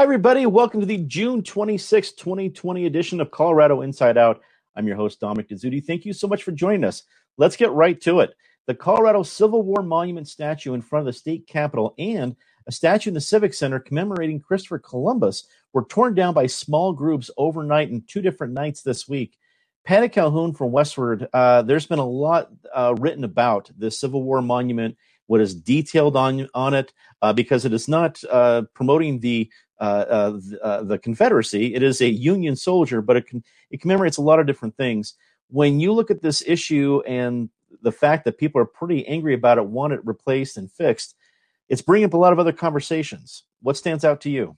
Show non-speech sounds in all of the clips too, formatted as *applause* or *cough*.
Hi, everybody. Welcome to the June 26, 2020 edition of Colorado Inside Out. I'm your host, Dominic Dezzutti. Thank you so much for joining us. Let's get right to it. The Colorado Civil War Monument statue in front of the state capitol and a statue in the Civic Center commemorating Christopher Columbus were torn down by small groups overnight in two different nights this week. Patty Calhoun from Westword, uh, there's been a lot uh, written about the Civil War Monument, what is detailed on, on it, uh, because it is not uh, promoting the uh, uh, the, uh, the, Confederacy. It is a Union soldier, but it, it commemorates a lot of different things. When you look at this issue and the fact that people are pretty angry about it, want it replaced and fixed, it's bringing up a lot of other conversations. What stands out to you?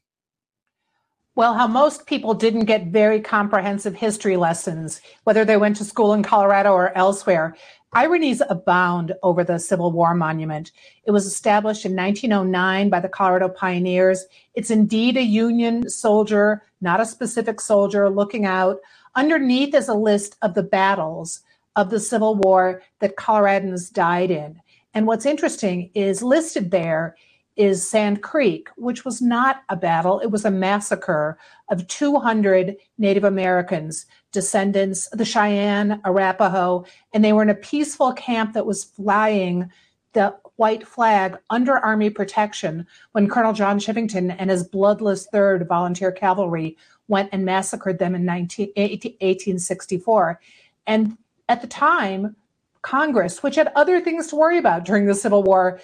Well, how most people didn't get very comprehensive history lessons, whether they went to school in Colorado or elsewhere. Ironies abound over the Civil War Monument. It was established in 1909 by the Colorado Pioneers. It's indeed a Union soldier, not a specific soldier, looking out. Underneath is a list of the battles of the Civil War that Coloradans died in. And what's interesting is listed there is Sand Creek, which was not a battle, it was a massacre of 200 Native Americans, descendants, the Cheyenne, Arapaho, and they were in a peaceful camp that was flying the white flag under Army protection when Colonel John Chivington and his bloodless 3rd Volunteer Cavalry went and massacred them in 19, 1864. And at the time, Congress, which had other things to worry about during the Civil War,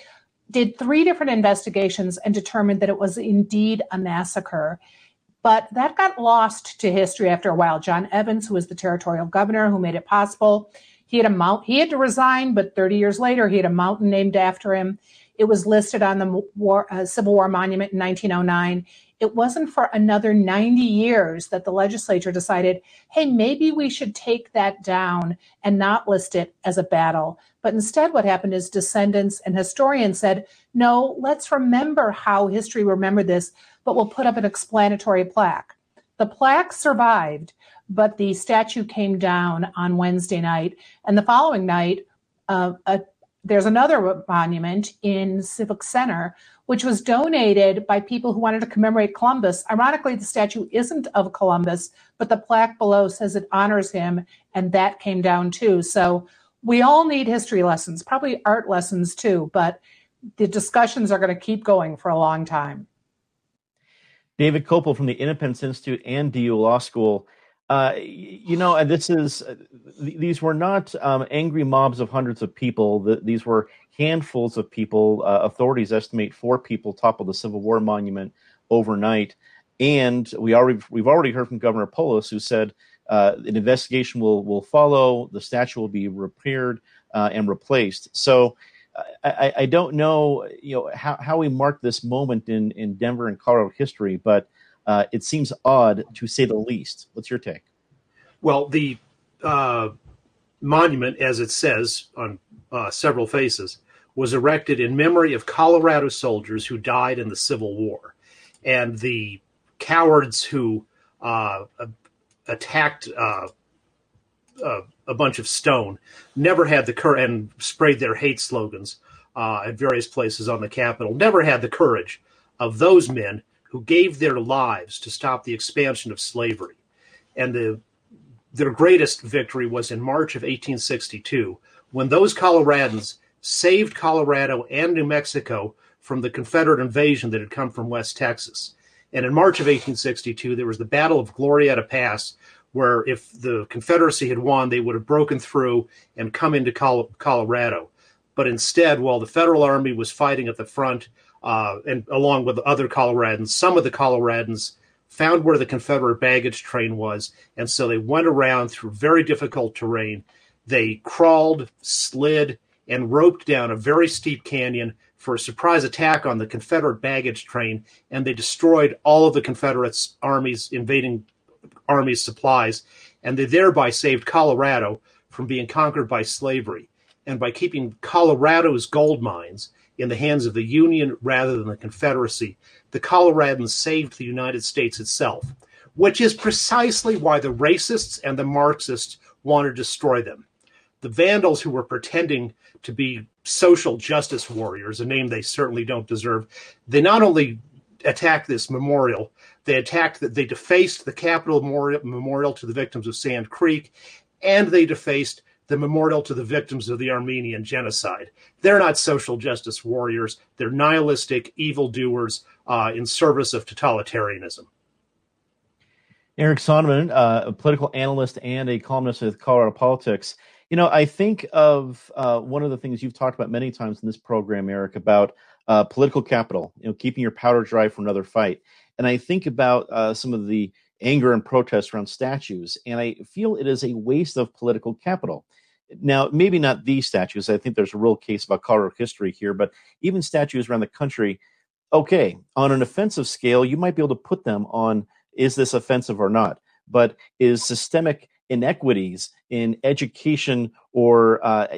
did three different investigations and determined that it was indeed a massacre. But that got lost to history after a while. John Evans, who was the territorial governor who made it possible, he had a mount. He had to resign, but 30 years later, he had a mountain named after him. It was listed on the war, uh, Civil War Monument in 1909. It wasn't for another 90 years that the legislature decided, hey, maybe we should take that down and not list it as a battle. But instead, what happened is descendants and historians said, no, let's remember how history remembered this, but we'll put up an explanatory plaque. The plaque survived, but the statue came down on Wednesday night. And the following night, uh, a, there's another monument in Civic Center which was donated by people who wanted to commemorate Columbus. Ironically, the statue isn't of Columbus, but the plaque below says it honors him, and that came down too. So we all need history lessons, probably art lessons too, but the discussions are going to keep going for a long time. David Kopel from the Independence Institute and DU Law School. Uh, you know, this is these were not um, angry mobs of hundreds of people. these were handfuls of people. Uh, authorities estimate four people toppled the Civil War monument overnight, and we already we've already heard from Governor Polis, who said uh, an investigation will will follow. The statue will be repaired uh, and replaced. So. I, I, don't know, you know, how, how we mark this moment in, in Denver and Colorado history, but uh, it seems odd to say the least. What's your take? Well, the uh, monument, as it says on uh, several faces, was erected in memory of Colorado soldiers who died in the Civil War. And the cowards who uh, attacked uh, a bunch of stone never had the courage and sprayed their hate slogans uh, at various places on the Capitol, never had the courage of those men who gave their lives to stop the expansion of slavery. And the, their greatest victory was in March of 1862 when those Coloradans saved Colorado and New Mexico from the Confederate invasion that had come from West Texas. And in March of 1862, there was the Battle of Glorieta Pass, where if the Confederacy had won, they would have broken through and come into Colorado. But instead, while the Federal Army was fighting at the front, uh, and along with other Coloradans, some of the Coloradans found where the Confederate baggage train was, and so they went around through very difficult terrain. They crawled, slid, and roped down a very steep canyon for a surprise attack on the Confederate baggage train, and they destroyed all of the Confederate armies invading armies' supplies, and they thereby saved Colorado from being conquered by slavery. And by keeping Colorado's gold mines in the hands of the Union rather than the Confederacy, the Coloradans saved the United States itself, which is precisely why the racists and the Marxists want to destroy them. The Vandals who were pretending to be social justice warriors, a name they certainly don't deserve. They not only attacked this memorial. They attacked they defaced the Capitol memorial to the victims of Sand Creek, and they defaced the memorial to the victims of the Armenian genocide. They're not social justice warriors. They're nihilistic evildoers uh, in service of totalitarianism. Eric Sondermann, uh, a political analyst and a columnist with Colorado Politics. You know, I think of uh, one of the things you've talked about many times in this program, Eric, about uh, political capital. You know, keeping your powder dry for another fight. And I think about uh, some of the anger and protest around statues, and I feel it is a waste of political capital. Now, maybe not these statues. I think there's a real case about Colorado history here, but even statues around the country. Okay, on an offensive scale, you might be able to put them on is this offensive or not? But is systemic inequities in education or uh,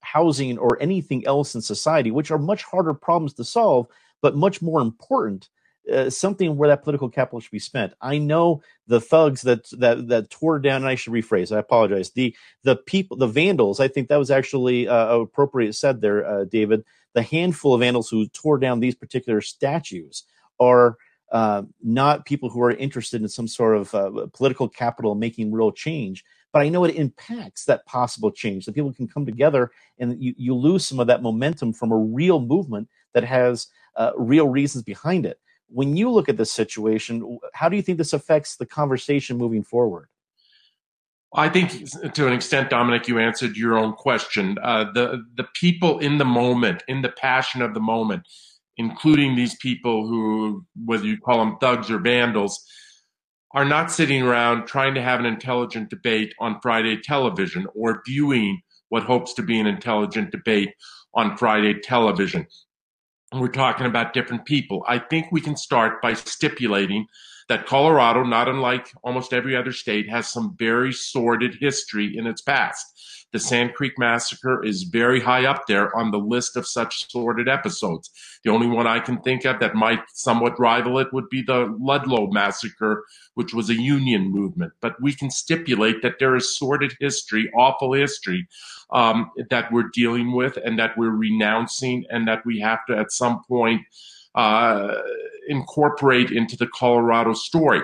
housing or anything else in society, which are much harder problems to solve, but much more important, uh, something where that political capital should be spent. I know the thugs that that that tore down. And I should rephrase. I apologize. The the people, the vandals. I think that was actually uh, appropriate said there, uh, David. The handful of vandals who tore down these particular statues are uh, not people who are interested in some sort of uh, political capital making real change. But I know it impacts that possible change. That people can come together and you, you lose some of that momentum from a real movement that has uh, real reasons behind it. When you look at this situation, how do you think this affects the conversation moving forward? I think to an extent, Dominic, you answered your own question. Uh, the the people in the moment, in the passion of the moment, including these people who, whether you call them thugs or vandals, are not sitting around trying to have an intelligent debate on Friday television or viewing what hopes to be an intelligent debate on Friday television. We're talking about different people. I think we can start by stipulating that Colorado, not unlike almost every other state, has some very sordid history in its past. The Sand Creek Massacre is very high up there on the list of such sordid episodes. The only one I can think of that might somewhat rival it would be the Ludlow Massacre, which was a union movement. But we can stipulate that there is sordid history, awful history, um, that we're dealing with and that we're renouncing and that we have to at some point uh, incorporate into the Colorado story.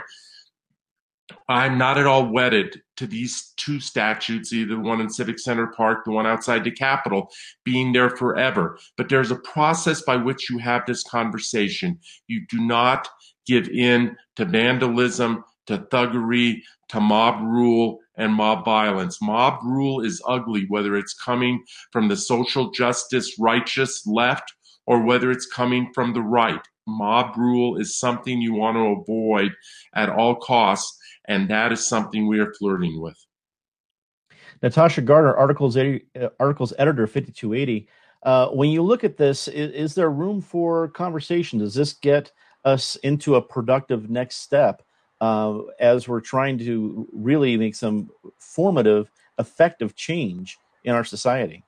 I'm not at all wedded to these two statutes, either the one in Civic Center Park, the one outside the Capitol, being there forever. But there's a process by which you have this conversation. You do not give in to vandalism, to thuggery, to mob rule and mob violence. Mob rule is ugly, whether it's coming from the social justice righteous left or whether it's coming from the right. Mob rule is something you want to avoid at all costs and that is something we are flirting with. Natasha Gardner, articles uh, articles editor, fifty two eighty. Uh, when you look at this, is, is, there room for conversation? Does this get us into a productive next step uh, as we're trying to really make some formative, effective change in our society?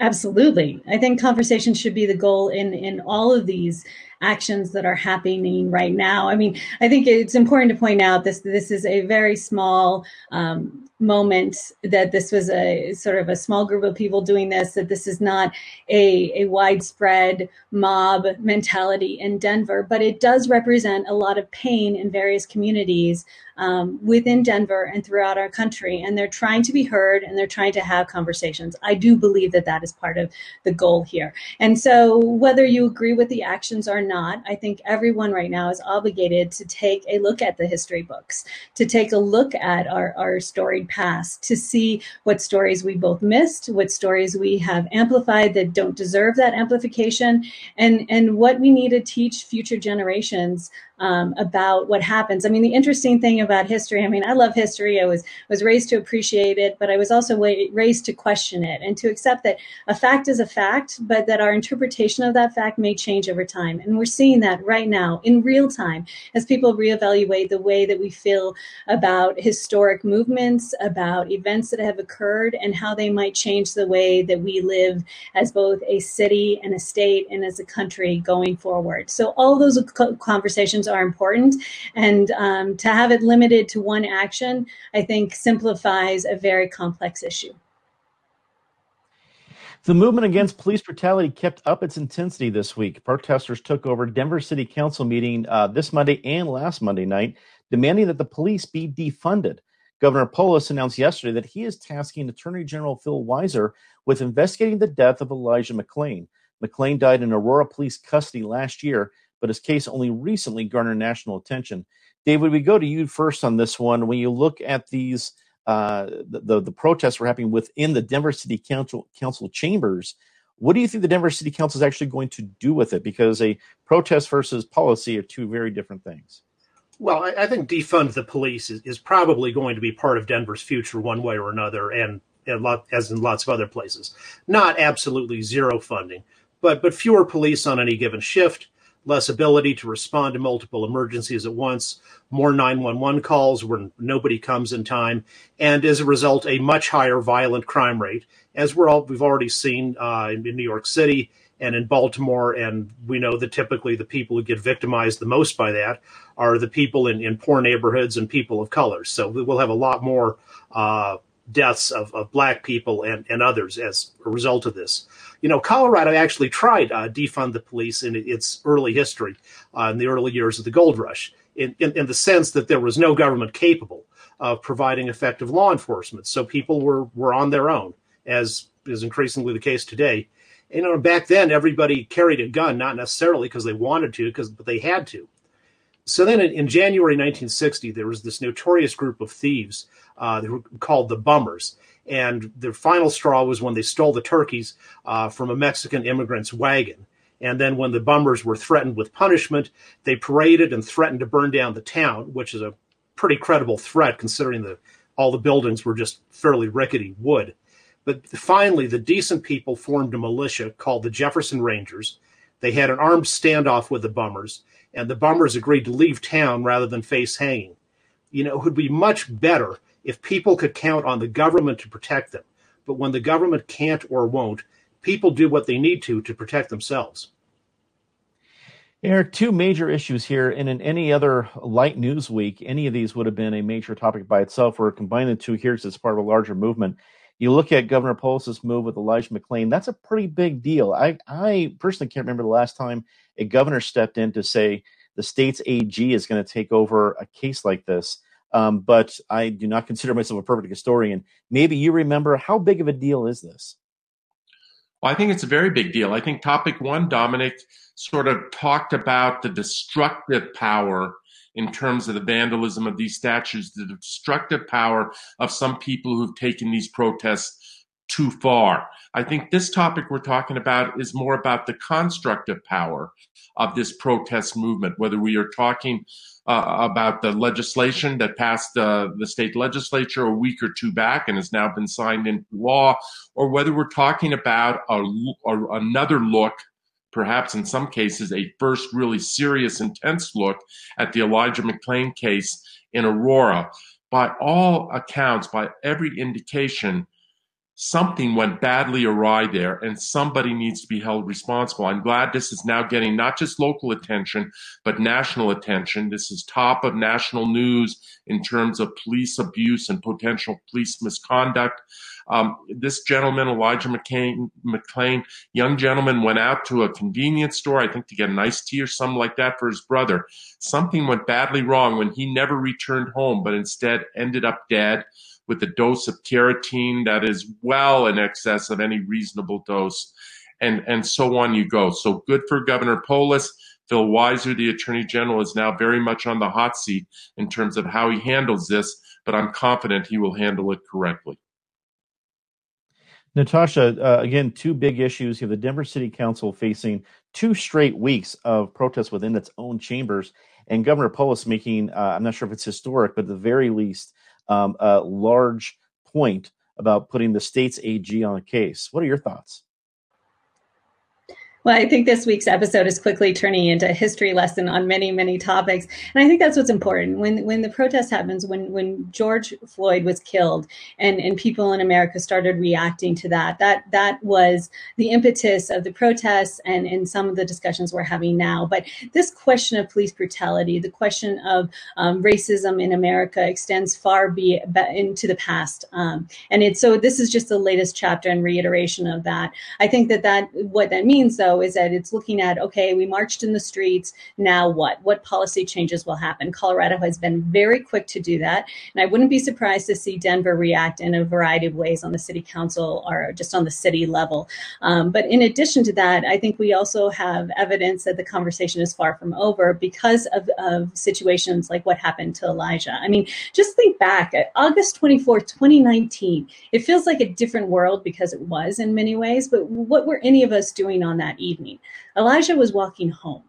Absolutely. I think conversation should be the goal in in all of these actions that are happening right now. I mean, I think it's important to point out this this is a very small um, moment that this was a sort of a small group of people doing this that this is not a, a widespread mob mentality in denver but it does represent a lot of pain in various communities um, within denver and throughout our country. And they're trying to be heard and they're trying to have conversations. I do believe that that is part of the goal here. And so whether you agree with the actions or not i think everyone right now is obligated to take a look at the history books to take a look at our, our storied past to see what stories we both missed, what stories we have amplified that don't deserve that amplification, and, and what we need to teach future generations um, about what happens. I mean, the interesting thing about history, I mean, I love history. I was was raised to appreciate it, but I was also raised to question it and to accept that a fact is a fact, but that our interpretation of that fact may change over time. And we're seeing that right now in real time as people reevaluate the way that we feel about historic movements, about events that have occurred, and how they might change the way that we live as both a city and a state and as a country going forward. So all those conversations are important. And um, to have it limited to one action, I think simplifies a very complex issue. The movement against police brutality kept up its intensity this week. Protesters took over Denver City Council meeting uh, this Monday and last Monday night, demanding that the police be defunded. Governor Polis announced yesterday that he is tasking Attorney General Phil Weiser with investigating the death of Elijah McClain. McClain died in Aurora police custody last year, but his case only recently garnered national attention. David, we go to you first on this one. When you look at these, uh, the, the, the protests were happening within the Denver City Council Council chambers. What do you think the Denver City Council is actually going to do with it? Because a protest versus policy are two very different things. Well, I, I think defund the police is, is, probably going to be part of Denver's future one way or another, and, and lot, as in lots of other places. Not absolutely zero funding, but but fewer police on any given shift, less ability to respond to multiple emergencies at once, more 911 calls where nobody comes in time, and as a result, a much higher violent crime rate, as we're all we've already seen uh, in, in New York City and in Baltimore. And we know that typically the people who get victimized the most by that are the people in, in poor neighborhoods and people of color. So we'll have a lot more uh, deaths of, of black people and, and others as a result of this. You know, Colorado actually tried uh, defund the police in its early history, uh, in the early years of the gold rush, in, in, in, the sense that there was no government capable of providing effective law enforcement. So people were, were on their own, as is increasingly the case today. You know, back then everybody carried a gun, not necessarily because they wanted to, because but they had to. So then in, in, January 1960, there was this notorious group of thieves uh, were called the Bummers. And their final straw was when they stole the turkeys uh, from a Mexican immigrant's wagon. And then when the Bummers were threatened with punishment, they paraded and threatened to burn down the town, which is a pretty credible threat considering that all the buildings were just fairly rickety wood. But finally, the decent people formed a militia called the Jefferson Rangers. They had an armed standoff with the Bummers, and the Bummers agreed to leave town rather than face hanging. You know, it would be much better if people could count on the government to protect them. But when the government can't or won't, people do what they need to to protect themselves. There are two major issues here, and in any other light news week, any of these would have been a major topic by itself. We're combining the two here as part of a larger movement. You look at Governor Polis's move with Elijah McClain, that's a pretty big deal. I, I personally can't remember the last time a governor stepped in to say the state's AG is going to take over a case like this. Um, but I do not consider myself a perfect historian. Maybe you remember how big of a deal is this? Well, I think it's a very big deal. I think topic one, Dominic, sort of talked about the destructive power in terms of the vandalism of these statues, the destructive power of some people who've taken these protests too far. I think this topic we're talking about is more about the constructive power of this protest movement, whether we are talking uh, about the legislation that passed uh, the state legislature a week or two back and has now been signed into law, or whether we're talking about a, a, another look, perhaps in some cases, a first really serious, intense look at the Elijah McClain case in Aurora. By all accounts, by every indication, something went badly awry there and somebody needs to be held responsible. I'm glad this is now getting not just local attention, but national attention. This is top of national news in terms of police abuse and potential police misconduct. Um, this gentleman, Elijah McCain, McClain, young gentleman, went out to a convenience store, I think to get an iced tea or something like that for his brother. Something went badly wrong when he never returned home, but instead ended up dead with a dose of ketamine that is well in excess of any reasonable dose, and, and so on you go. So good for Governor Polis. Phil Weiser, the Attorney General, is now very much on the hot seat in terms of how he handles this, but I'm confident he will handle it correctly. Natasha, uh, again, two big issues. You have the Denver City Council facing two straight weeks of protests within its own chambers, and Governor Polis making, uh, I'm not sure if it's historic, but at the very least, um, a large point about putting the state's AG on a case. What are your thoughts? Well, I think this week's episode is quickly turning into a history lesson on many, many topics, and I think that's what's important. When when the protest happens, when when George Floyd was killed, and and people in America started reacting to that, that that was the impetus of the protests and and some of the discussions we're having now. But this question of police brutality, the question of um, racism in America, extends far be, into the past, um, and it's so this is just the latest chapter and reiteration of that. I think that that what that means though is that it's looking at okay, we marched in the streets. Now what? What policy changes will happen? Colorado has been very quick to do that, and I wouldn't be surprised to see Denver react in a variety of ways on the city council or just on the city level. Um, but in addition to that, I think we also have evidence that the conversation is far from over because of, of situations like what happened to Elijah. I mean, just think back at August 24, 2019. It feels like a different world because it was in many ways, but what were any of us doing on that evening. Elijah was walking home,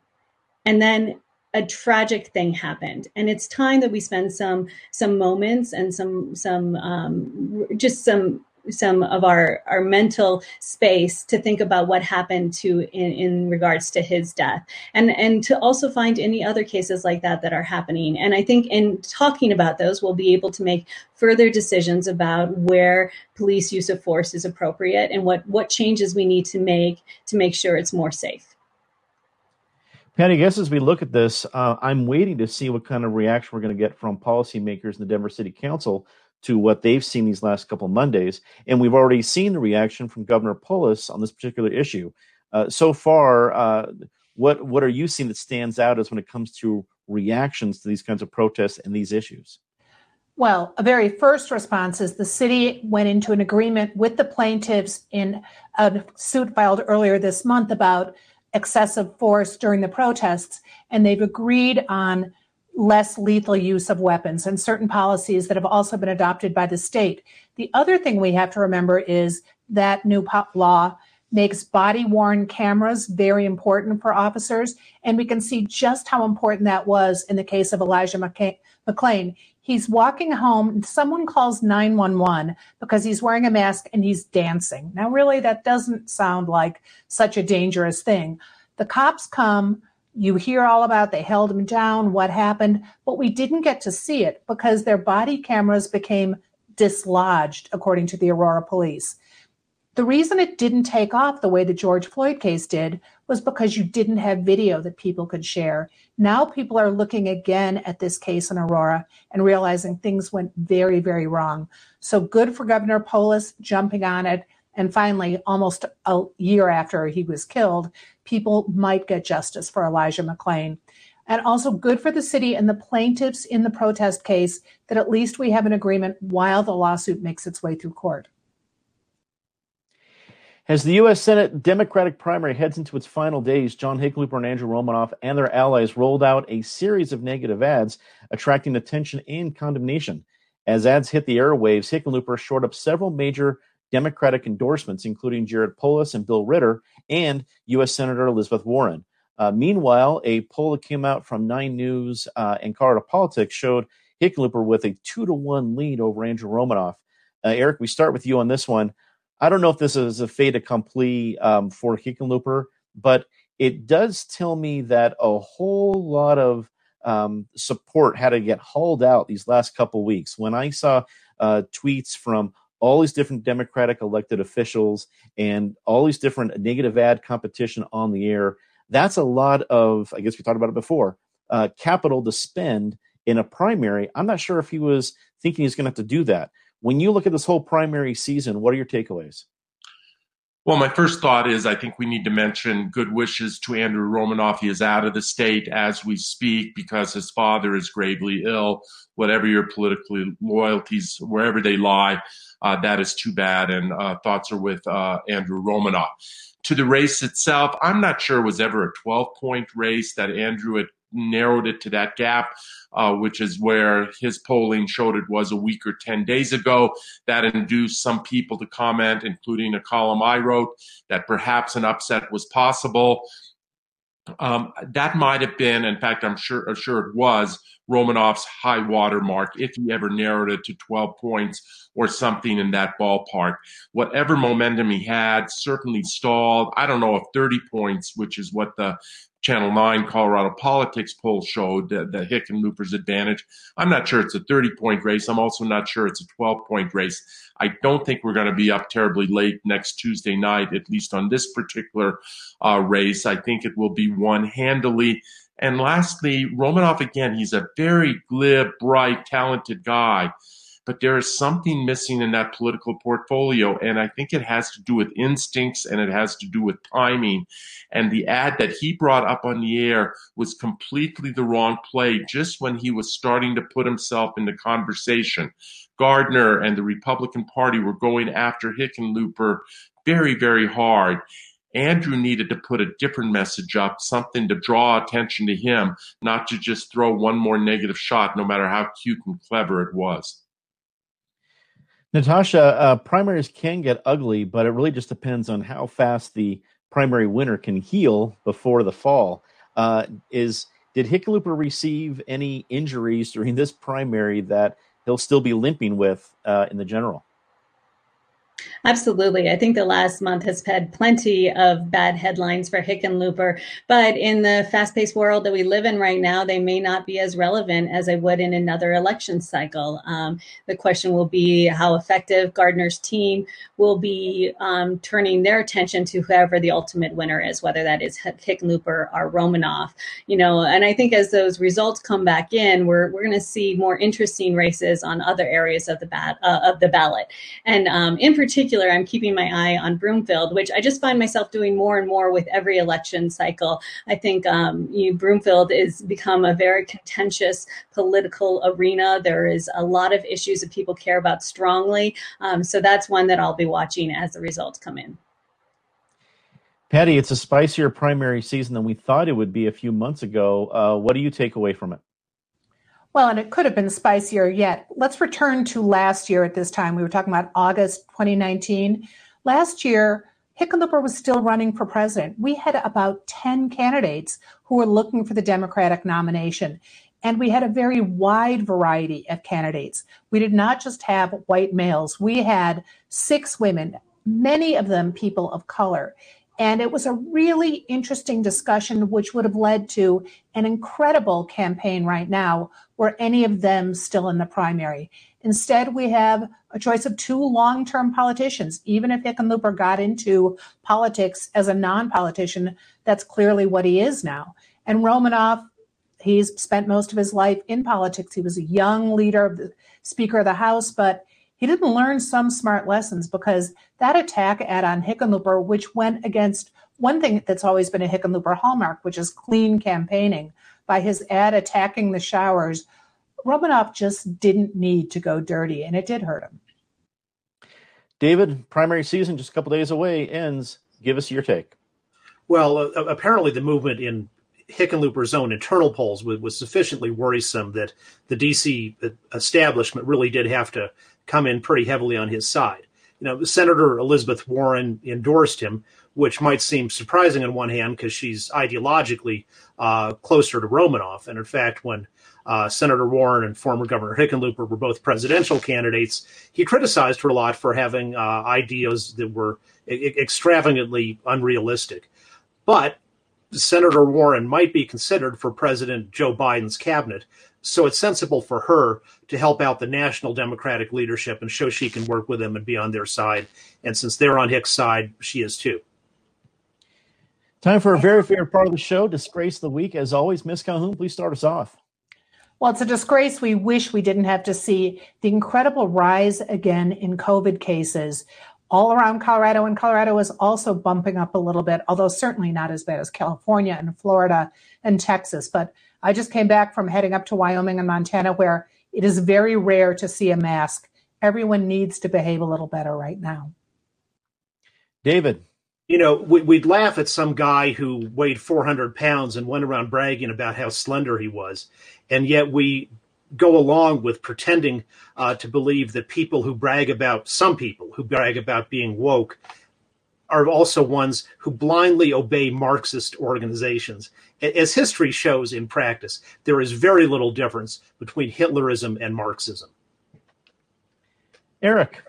and then a tragic thing happened. And it's time that we spend some some moments and some some um, just some some of our our mental space to think about what happened to in, in regards to his death. And and to also find any other cases like that that are happening. And i think in talking about those we'll be able to make further decisions about where police use of force is appropriate and what what changes we need to make to make sure it's more safe. Patty, I guess as we look at this, uh, I'm waiting to see what kind of reaction we're going to get from policymakers in the Denver City Council to what they've seen these last couple Mondays. And we've already seen the reaction from Governor Polis on this particular issue. Uh, so far, uh, what what are you seeing that stands out as when it comes to reactions to these kinds of protests and these issues? Well, a very first response is the city went into an agreement with the plaintiffs in a suit filed earlier this month about excessive force during the protests, and they've agreed on less lethal use of weapons and certain policies that have also been adopted by the state. The other thing we have to remember is that new law makes body worn cameras very important for officers. And we can see just how important that was in the case of Elijah McClain. He's walking home, someone calls 911 because he's wearing a mask and he's dancing. Now, really, that doesn't sound like such a dangerous thing. The cops come, you hear all about they held him down, what happened, but we didn't get to see it because their body cameras became dislodged, according to the Aurora police. The reason it didn't take off the way the George Floyd case did was because you didn't have video that people could share. Now people are looking again at this case in Aurora and realizing things went very, very wrong. So good for Governor Polis jumping on it. And finally, almost a year after he was killed, people might get justice for Elijah McClain. And also good for the city and the plaintiffs in the protest case that at least we have an agreement while the lawsuit makes its way through court. As the U.S. Senate Democratic primary heads into its final days, John Hickenlooper and Andrew Romanoff and their allies rolled out a series of negative ads, attracting attention and condemnation. As ads hit the airwaves, Hickenlooper shored up several major Democratic endorsements, including Jared Polis and Bill Ritter, and U.S. Senator Elizabeth Warren. Uh, meanwhile, a poll that came out from Nine News uh, and Colorado Politics showed Hickenlooper with a two to one lead over Andrew Romanoff. Uh, Eric, we start with you on this one. I don't know if this is a fait accompli um, for Hickenlooper, but it does tell me that a whole lot of um, support had to get hauled out these last couple weeks. When I saw uh, tweets from all these different Democratic elected officials and all these different negative ad competition on the air, that's a lot of, I guess we talked about it before, uh, capital to spend in a primary. I'm not sure if he was thinking he's going to have to do that. When you look at this whole primary season, what are your takeaways? Well, my first thought is I think we need to mention good wishes to Andrew Romanoff. He is out of the state as we speak because his father is gravely ill. Whatever your political loyalties, wherever they lie, uh, that is too bad. And uh, thoughts are with uh, Andrew Romanoff. To the race itself, I'm not sure it was ever a 12 point race that Andrew had narrowed it to that gap, uh, which is where his polling showed it was a week or 10 days ago. That induced some people to comment, including a column I wrote, that perhaps an upset was possible. Um, that might have been, in fact, I'm sure, I'm sure it was Romanoff's high water mark if he ever narrowed it to 12 points or something in that ballpark. Whatever momentum he had certainly stalled. I don't know if 30 points, which is what the Channel 9 Colorado Politics poll showed the, the Hickenlooper's advantage. I'm not sure it's a 30 point race. I'm also not sure it's a 12 point race. I don't think we're going to be up terribly late next Tuesday night, at least on this particular uh, race. I think it will be won handily. And lastly, Romanoff, again, he's a very glib, bright, talented guy but there is something missing in that political portfolio. And I think it has to do with instincts and it has to do with timing. And the ad that he brought up on the air was completely the wrong play just when he was starting to put himself in the conversation. Gardner and the Republican Party were going after Hickenlooper very, very hard. Andrew needed to put a different message up, something to draw attention to him, not to just throw one more negative shot, no matter how cute and clever it was. Natasha, uh, primaries can get ugly, but it really just depends on how fast the primary winner can heal before the fall. Uh, is did Hickenlooper receive any injuries during this primary that he'll still be limping with uh, in the general? Absolutely. I think the last month has had plenty of bad headlines for Hickenlooper, but in the fast paced world that we live in right now, they may not be as relevant as they would in another election cycle. Um, the question will be how effective Gardner's team will be um, turning their attention to whoever the ultimate winner is, whether that is Hickenlooper or Romanoff. You know, and I think as those results come back in, we're, we're going to see more interesting races on other areas of the, bat, uh, of the ballot. And um, in particular, I'm keeping my eye on Broomfield, which I just find myself doing more and more with every election cycle. I think um, you, Broomfield has become a very contentious political arena. There is a lot of issues that people care about strongly. Um, so that's one that I'll be watching as the results come in. Patty, it's a spicier primary season than we thought it would be a few months ago. Uh, what do you take away from it? Well, and it could have been spicier yet. Let's return to last year at this time. We were talking about August 2019. Last year, Hickenlooper was still running for president. We had about 10 candidates who were looking for the Democratic nomination. And we had a very wide variety of candidates. We did not just have white males, we had six women, many of them people of color. And it was a really interesting discussion, which would have led to an incredible campaign right now, were any of them still in the primary. Instead, we have a choice of two long term politicians. Even if Hickenlooper got into politics as a non politician, that's clearly what he is now. And Romanoff, he's spent most of his life in politics. He was a young leader of the Speaker of the House, but he didn't learn some smart lessons because that attack ad on um, Hickenlooper, which went against one thing that's always been a Hickenlooper hallmark, which is clean campaigning, by his ad attacking the showers, Romanoff just didn't need to go dirty, and it did hurt him. David, primary season just a couple days away ends. Give us your take. Well, uh, uh apparently the movement in Hickenlooper's own internal polls was, was, sufficiently worrisome that the DC uh, establishment really did have to come in pretty heavily on his side. You know, Senator Elizabeth Warren endorsed him, which might seem surprising on one hand because she's ideologically uh, closer to Romanoff. And in fact, when uh, Senator Warren and former Governor Hickenlooper were both presidential candidates, he criticized her a lot for having uh, ideas that were extravagantly unrealistic. But Senator Warren might be considered for President Joe Biden's cabinet. So it's sensible for her to help out the national Democratic leadership and show she can work with them and be on their side. And since they're on Hick's side, she is too. Time for a very favorite part of the show, Disgrace of the Week. As always, Miss Calhoun, please start us off. Well, it's a disgrace we wish we didn't have to see the incredible rise again in COVID cases all around Colorado, and Colorado is also bumping up a little bit, although certainly not as bad as California and Florida and Texas. But I just came back from heading up to Wyoming and Montana, where it is very rare to see a mask. Everyone needs to behave a little better right now. David. You know, we'd laugh at some guy who weighed 400 pounds and went around bragging about how slender he was. And yet we go along with pretending uh, to believe that people who brag about some people who brag about being woke are also ones who blindly obey Marxist organizations. As history shows in practice, there is very little difference between Hitlerism and Marxism. Eric.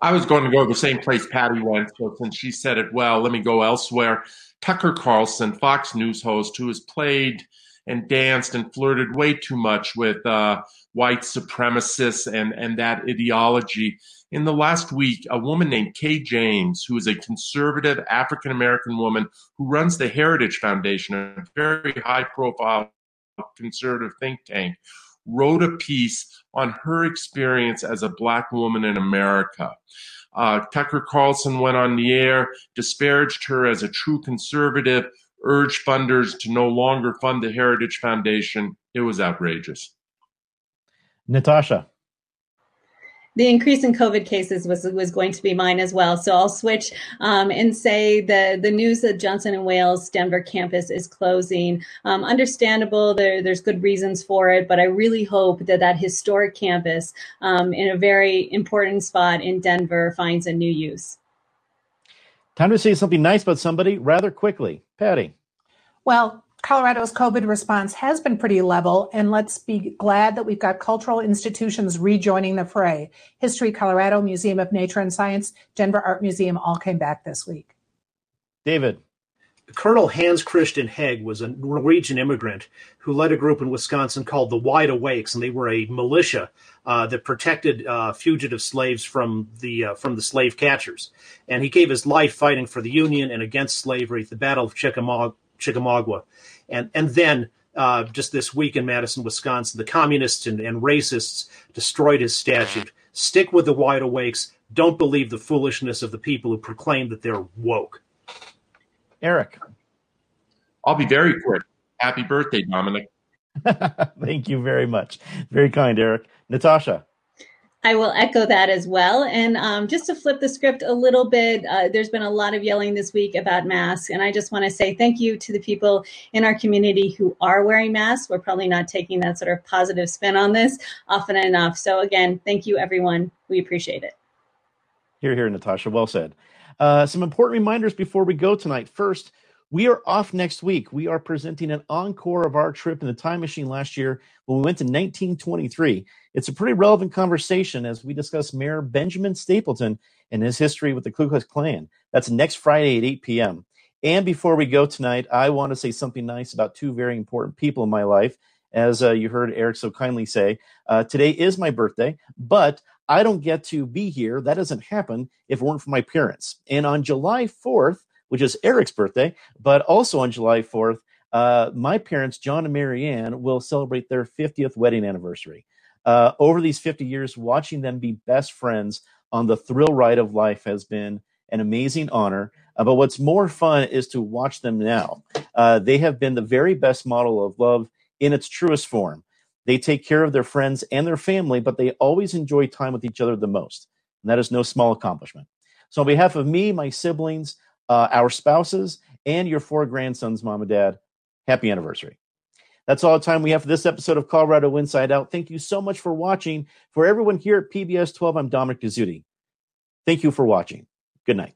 I was going to go the same place Patty went, so since she said it well, let me go elsewhere. Tucker Carlson, Fox News host, who has played and danced and flirted way too much with uh, white supremacists and, and that ideology. In the last week, a woman named Kay James, who is a conservative African American woman who runs the Heritage Foundation, a very high profile conservative think tank, wrote a piece on her experience as a black woman in America. Uh, Tucker Carlson went on the air, disparaged her as a true conservative, urged funders to no longer fund the Heritage Foundation. It was outrageous. Natasha the increase in COVID cases was was going to be mine as well. So I'll switch um, and say the the news that Johnson and Wales Denver campus is closing. Um, understandable, there there's good reasons for it, but I really hope that that historic campus um, in a very important spot in Denver finds a new use. Time to say something nice about somebody rather quickly, Patty. Well, Colorado's COVID response has been pretty level, and let's be glad that we've got cultural institutions rejoining the fray. History Colorado, Museum of Nature and Science, Denver Art Museum all came back this week. David. Colonel Hans Christian Heg was a Norwegian immigrant who led a group in Wisconsin called the Wide Awakes, and they were a militia uh, that protected uh, fugitive slaves from the uh, from the slave catchers. And he gave his life fighting for the Union and against slavery at the Battle of Chickamauga. Chickamauga. And, and then uh, just this week in Madison, Wisconsin, the communists and, and racists destroyed his statue. Stick with the wide awakes. Don't believe the foolishness of the people who proclaim that they're woke. Eric. I'll be very quick. Happy birthday, Dominic. *laughs* Thank you very much. Very kind, Eric. Natasha. I will echo that as well. And um, just to flip the script a little bit, uh, there's been a lot of yelling this week about masks. And I just want to say thank you to the people in our community who are wearing masks. We're probably not taking that sort of positive spin on this often enough. So, again, thank you, everyone. We appreciate it. Here, here, Natasha. Well said. Uh, some important reminders before we go tonight. First, we are off next week. We are presenting an encore of our trip in the time machine last year when we went to 1923. It's a pretty relevant conversation as we discuss Mayor Benjamin Stapleton and his history with the Ku Klux Klan. That's next Friday at 8 p.m. And before we go tonight, I want to say something nice about two very important people in my life. As uh, you heard Eric so kindly say, uh, today is my birthday, but I don't get to be here. That doesn't happen if it weren't for my parents. And on July 4th, which is Eric's birthday, but also on July 4th, uh, my parents, John and Marianne, will celebrate their 50th wedding anniversary. Uh, over these 50 years, watching them be best friends on the thrill ride of life has been an amazing honor. Uh, but what's more fun is to watch them now. Uh, they have been the very best model of love in its truest form. They take care of their friends and their family, but they always enjoy time with each other the most. And that is no small accomplishment. So, on behalf of me, my siblings, uh, our spouses, and your four grandsons, mom and dad, happy anniversary. That's all the time we have for this episode of Colorado Inside Out. Thank you so much for watching. For everyone here at PBS 12, I'm Dominic Dezzutti. Thank you for watching. Good night.